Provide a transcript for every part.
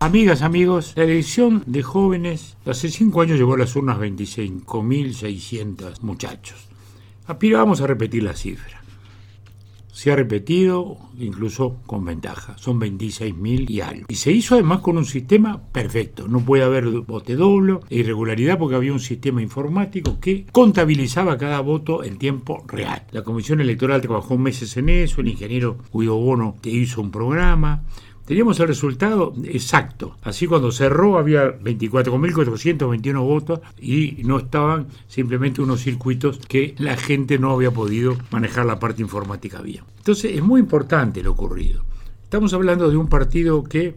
Amigas, amigos, la elección de jóvenes hace cinco años llevó a las urnas 25.600 muchachos. Aspiramos a repetir la cifra. Se ha repetido, incluso con ventaja. Son 26.000 y algo. Y se hizo además con un sistema perfecto. No puede haber bote doble e irregularidad porque había un sistema informático que contabilizaba cada voto en tiempo real. La Comisión Electoral trabajó meses en eso. El ingeniero Guido Bono te hizo un programa teníamos el resultado exacto. Así cuando cerró había 24.421 votos y no estaban simplemente unos circuitos que la gente no había podido manejar la parte informática bien. Entonces es muy importante lo ocurrido. Estamos hablando de un partido que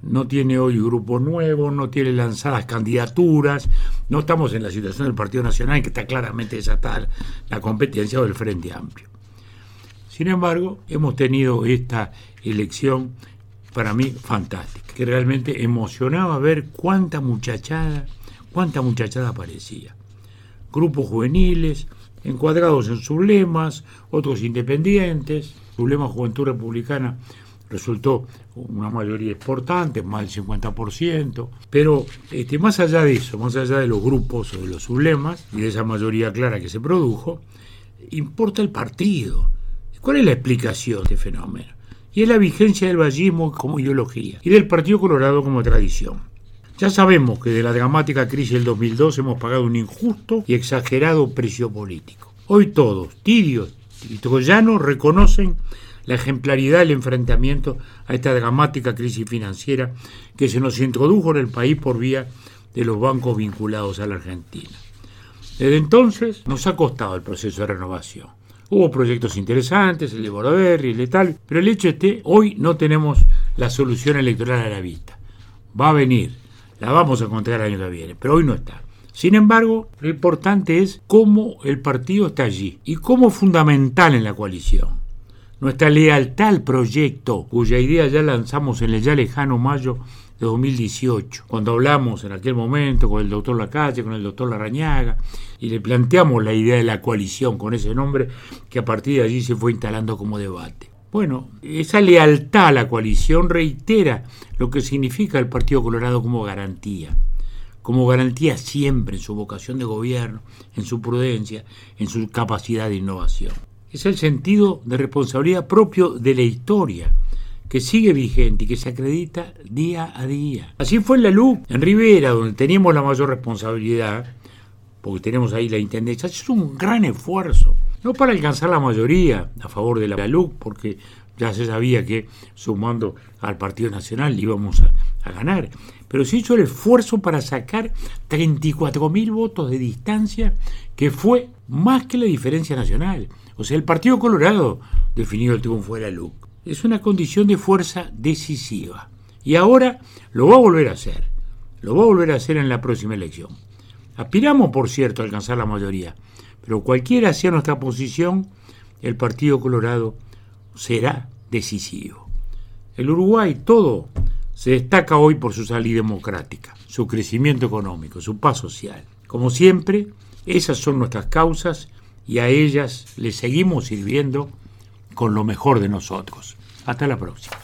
no tiene hoy grupo nuevo, no tiene lanzadas candidaturas, no estamos en la situación del Partido Nacional que está claramente desatada la competencia del Frente Amplio. Sin embargo, hemos tenido esta elección para mí fantástica, que realmente emocionaba ver cuánta muchachada, cuánta muchachada aparecía. Grupos juveniles, encuadrados en sublemas, otros independientes, sublema Juventud Republicana resultó una mayoría importante, más del 50%, pero este, más allá de eso, más allá de los grupos o de los sublemas y de esa mayoría clara que se produjo, importa el partido. ¿Cuál es la explicación de este fenómeno? Y es la vigencia del vallismo como ideología y del Partido Colorado como tradición. Ya sabemos que de la dramática crisis del 2002 hemos pagado un injusto y exagerado precio político. Hoy todos, tibios y troyanos, reconocen la ejemplaridad del enfrentamiento a esta dramática crisis financiera que se nos introdujo en el país por vía de los bancos vinculados a la Argentina. Desde entonces nos ha costado el proceso de renovación. Hubo proyectos interesantes, el de Boroberri, el de tal, pero el hecho es que hoy no tenemos la solución electoral a la vista. Va a venir, la vamos a encontrar el año que viene, pero hoy no está. Sin embargo, lo importante es cómo el partido está allí y cómo fundamental en la coalición. Nuestra lealtad al proyecto, cuya idea ya lanzamos en el ya lejano mayo de 2018, cuando hablamos en aquel momento con el doctor Lacalle, con el doctor Larrañaga, y le planteamos la idea de la coalición con ese nombre que a partir de allí se fue instalando como debate. Bueno, esa lealtad a la coalición reitera lo que significa el Partido Colorado como garantía, como garantía siempre en su vocación de gobierno, en su prudencia, en su capacidad de innovación. Es el sentido de responsabilidad propio de la historia, que sigue vigente y que se acredita día a día. Así fue en la LUC, en Rivera, donde teníamos la mayor responsabilidad, porque tenemos ahí la intendencia. Es un gran esfuerzo, no para alcanzar la mayoría a favor de la LUC, porque ya se sabía que sumando al Partido Nacional íbamos a, a ganar, pero se hizo el esfuerzo para sacar 34.000 votos de distancia, que fue más que la diferencia nacional. O sea, el Partido Colorado definió el triunfo de la LUC es una condición de fuerza decisiva. Y ahora lo va a volver a hacer. Lo va a volver a hacer en la próxima elección. Aspiramos, por cierto, a alcanzar la mayoría. Pero cualquiera sea nuestra posición, el Partido Colorado será decisivo. El Uruguay todo se destaca hoy por su salida democrática, su crecimiento económico, su paz social. Como siempre, esas son nuestras causas y a ellas le seguimos sirviendo con lo mejor de nosotros. Hasta la próxima.